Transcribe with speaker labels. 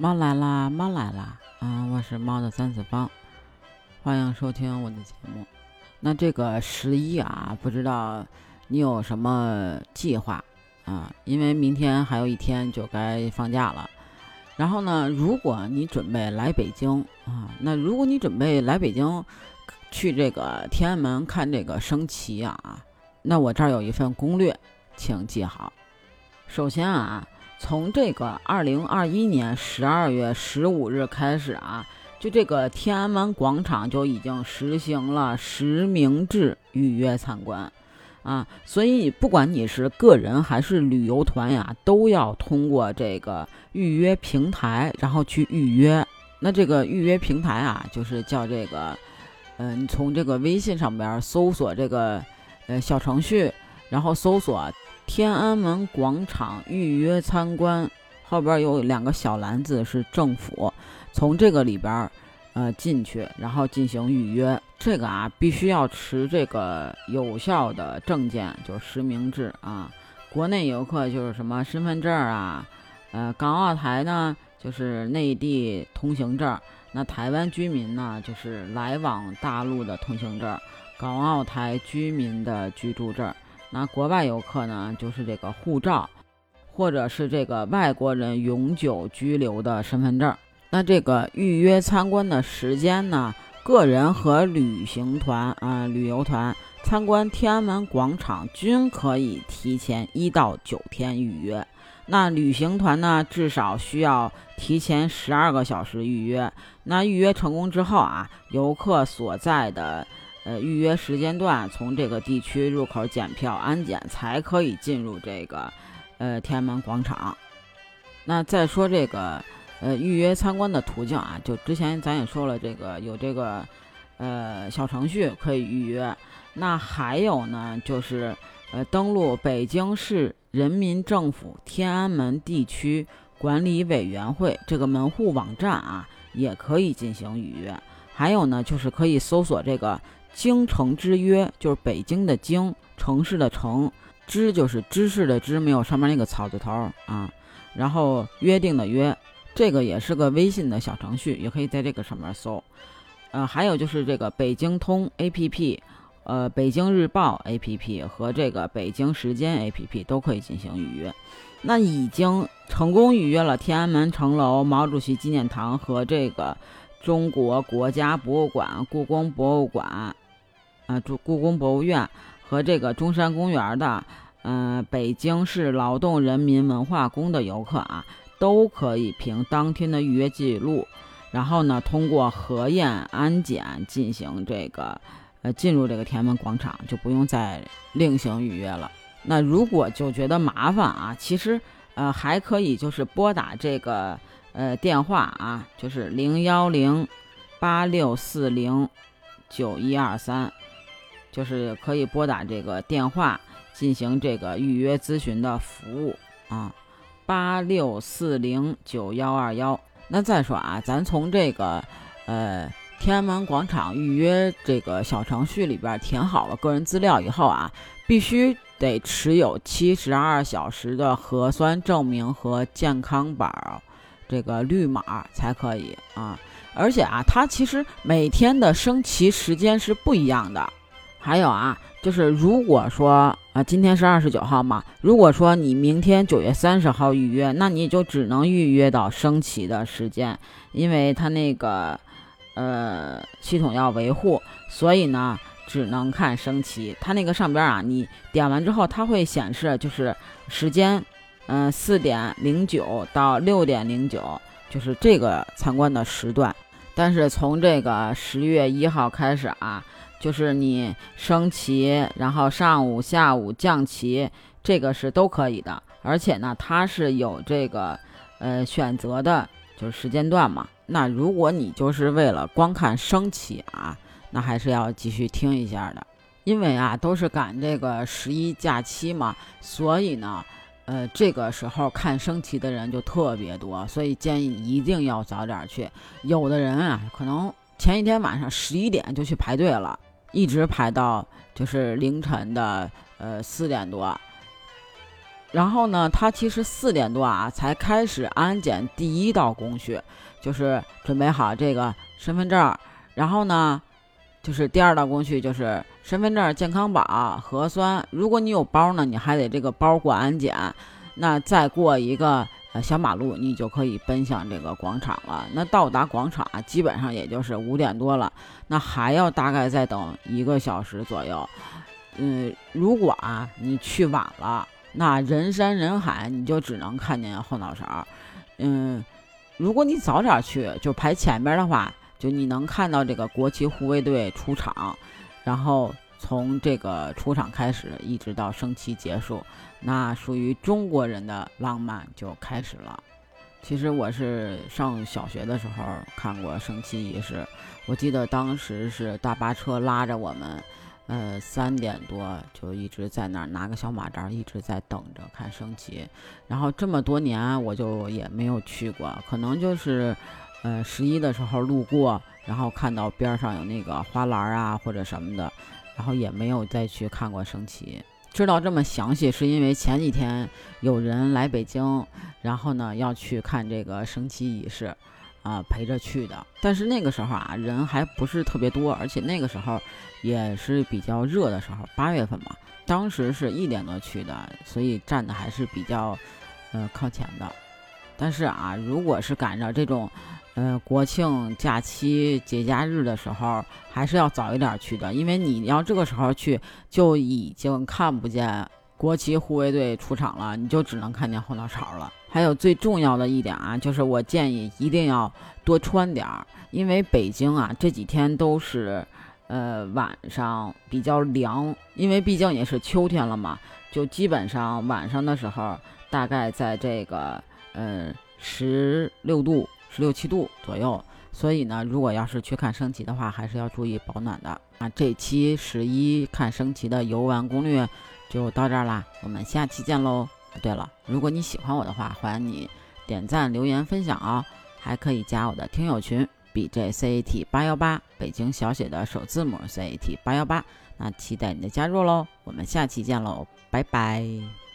Speaker 1: 猫来啦，猫来啦！啊，我是猫的三次方，欢迎收听我的节目。那这个十一啊，不知道你有什么计划啊？因为明天还有一天就该放假了。然后呢，如果你准备来北京啊，那如果你准备来北京去这个天安门看这个升旗啊，那我这儿有一份攻略，请记好。首先啊。从这个二零二一年十二月十五日开始啊，就这个天安门广场就已经实行了实名制预约参观，啊，所以不管你是个人还是旅游团呀，都要通过这个预约平台，然后去预约。那这个预约平台啊，就是叫这个，嗯，你从这个微信上边搜索这个，呃，小程序，然后搜索。天安门广场预约参观，后边有两个小篮子是政府，从这个里边，呃进去，然后进行预约。这个啊，必须要持这个有效的证件，就是实名制啊。国内游客就是什么身份证啊，呃，港澳台呢就是内地通行证，那台湾居民呢就是来往大陆的通行证，港澳台居民的居住证。那国外游客呢，就是这个护照，或者是这个外国人永久居留的身份证。那这个预约参观的时间呢，个人和旅行团啊，旅游团参观天安门广场均可以提前一到九天预约。那旅行团呢，至少需要提前十二个小时预约。那预约成功之后啊，游客所在的。呃，预约时间段从这个地区入口检票安检才可以进入这个呃天安门广场。那再说这个呃预约参观的途径啊，就之前咱也说了，这个有这个呃小程序可以预约。那还有呢，就是呃登录北京市人民政府天安门地区管理委员会这个门户网站啊，也可以进行预约。还有呢，就是可以搜索这个。京城之约就是北京的京，城市的城，知就是知识的知，没有上面那个草字头啊。然后约定的约，这个也是个微信的小程序，也可以在这个上面搜。呃，还有就是这个北京通 APP，呃，北京日报 APP 和这个北京时间 APP 都可以进行预约。那已经成功预约了天安门城楼、毛主席纪念堂和这个中国国家博物馆、故宫博物馆。啊，住故宫博物院和这个中山公园的，嗯，北京市劳动人民文化宫的游客啊，都可以凭当天的预约记录，然后呢，通过核验安检进行这个，呃，进入这个天安门广场，就不用再另行预约了。那如果就觉得麻烦啊，其实，呃，还可以就是拨打这个，呃，电话啊，就是零幺零八六四零九一二三。就是可以拨打这个电话进行这个预约咨询的服务啊，八六四零九幺二幺。那再说啊，咱从这个呃天安门广场预约这个小程序里边填好了个人资料以后啊，必须得持有七十二小时的核酸证明和健康宝这个绿码才可以啊。而且啊，它其实每天的升旗时间是不一样的。还有啊，就是如果说啊，今天是二十九号嘛，如果说你明天九月三十号预约，那你就只能预约到升旗的时间，因为它那个呃系统要维护，所以呢只能看升旗。它那个上边啊，你点完之后，它会显示就是时间，嗯，四点零九到六点零九，就是这个参观的时段。但是从这个十月一号开始啊。就是你升旗，然后上午、下午降旗，这个是都可以的。而且呢，它是有这个呃选择的，就是时间段嘛。那如果你就是为了光看升旗啊，那还是要继续听一下的，因为啊都是赶这个十一假期嘛，所以呢，呃这个时候看升旗的人就特别多，所以建议一定要早点去。有的人啊，可能前一天晚上十一点就去排队了。一直排到就是凌晨的呃四点多，然后呢，他其实四点多啊才开始安检第一道工序，就是准备好这个身份证，然后呢，就是第二道工序就是身份证、健康宝、核酸。如果你有包呢，你还得这个包过安检。那再过一个呃小马路，你就可以奔向这个广场了。那到达广场，基本上也就是五点多了，那还要大概再等一个小时左右。嗯，如果啊你去晚了，那人山人海，你就只能看见后脑勺。嗯，如果你早点去，就排前边的话，就你能看到这个国旗护卫队出场，然后从这个出场开始，一直到升旗结束，那属于中国人的浪漫就开始了。其实我是上小学的时候看过升旗仪式，我记得当时是大巴车拉着我们。呃，三点多就一直在那儿拿个小马扎，一直在等着看升旗。然后这么多年，我就也没有去过，可能就是，呃，十一的时候路过，然后看到边上有那个花篮啊或者什么的，然后也没有再去看过升旗。知道这么详细，是因为前几天有人来北京，然后呢要去看这个升旗仪式。啊，陪着去的，但是那个时候啊，人还不是特别多，而且那个时候也是比较热的时候，八月份嘛。当时是一点多去的，所以站的还是比较呃靠前的。但是啊，如果是赶上这种呃国庆假期节假日的时候，还是要早一点去的，因为你要这个时候去，就已经看不见国旗护卫队出场了，你就只能看见后脑勺了。还有最重要的一点啊，就是我建议一定要多穿点儿，因为北京啊这几天都是，呃晚上比较凉，因为毕竟也是秋天了嘛，就基本上晚上的时候大概在这个呃十六度、十六七度左右，所以呢，如果要是去看升旗的话，还是要注意保暖的那。这期十一看升旗的游玩攻略就到这儿啦，我们下期见喽。对了，如果你喜欢我的话，欢迎你点赞、留言、分享哦！还可以加我的听友群，B J C A T 八幺八，北京小写的首字母 C A T 八幺八。那期待你的加入喽！我们下期见喽，拜拜。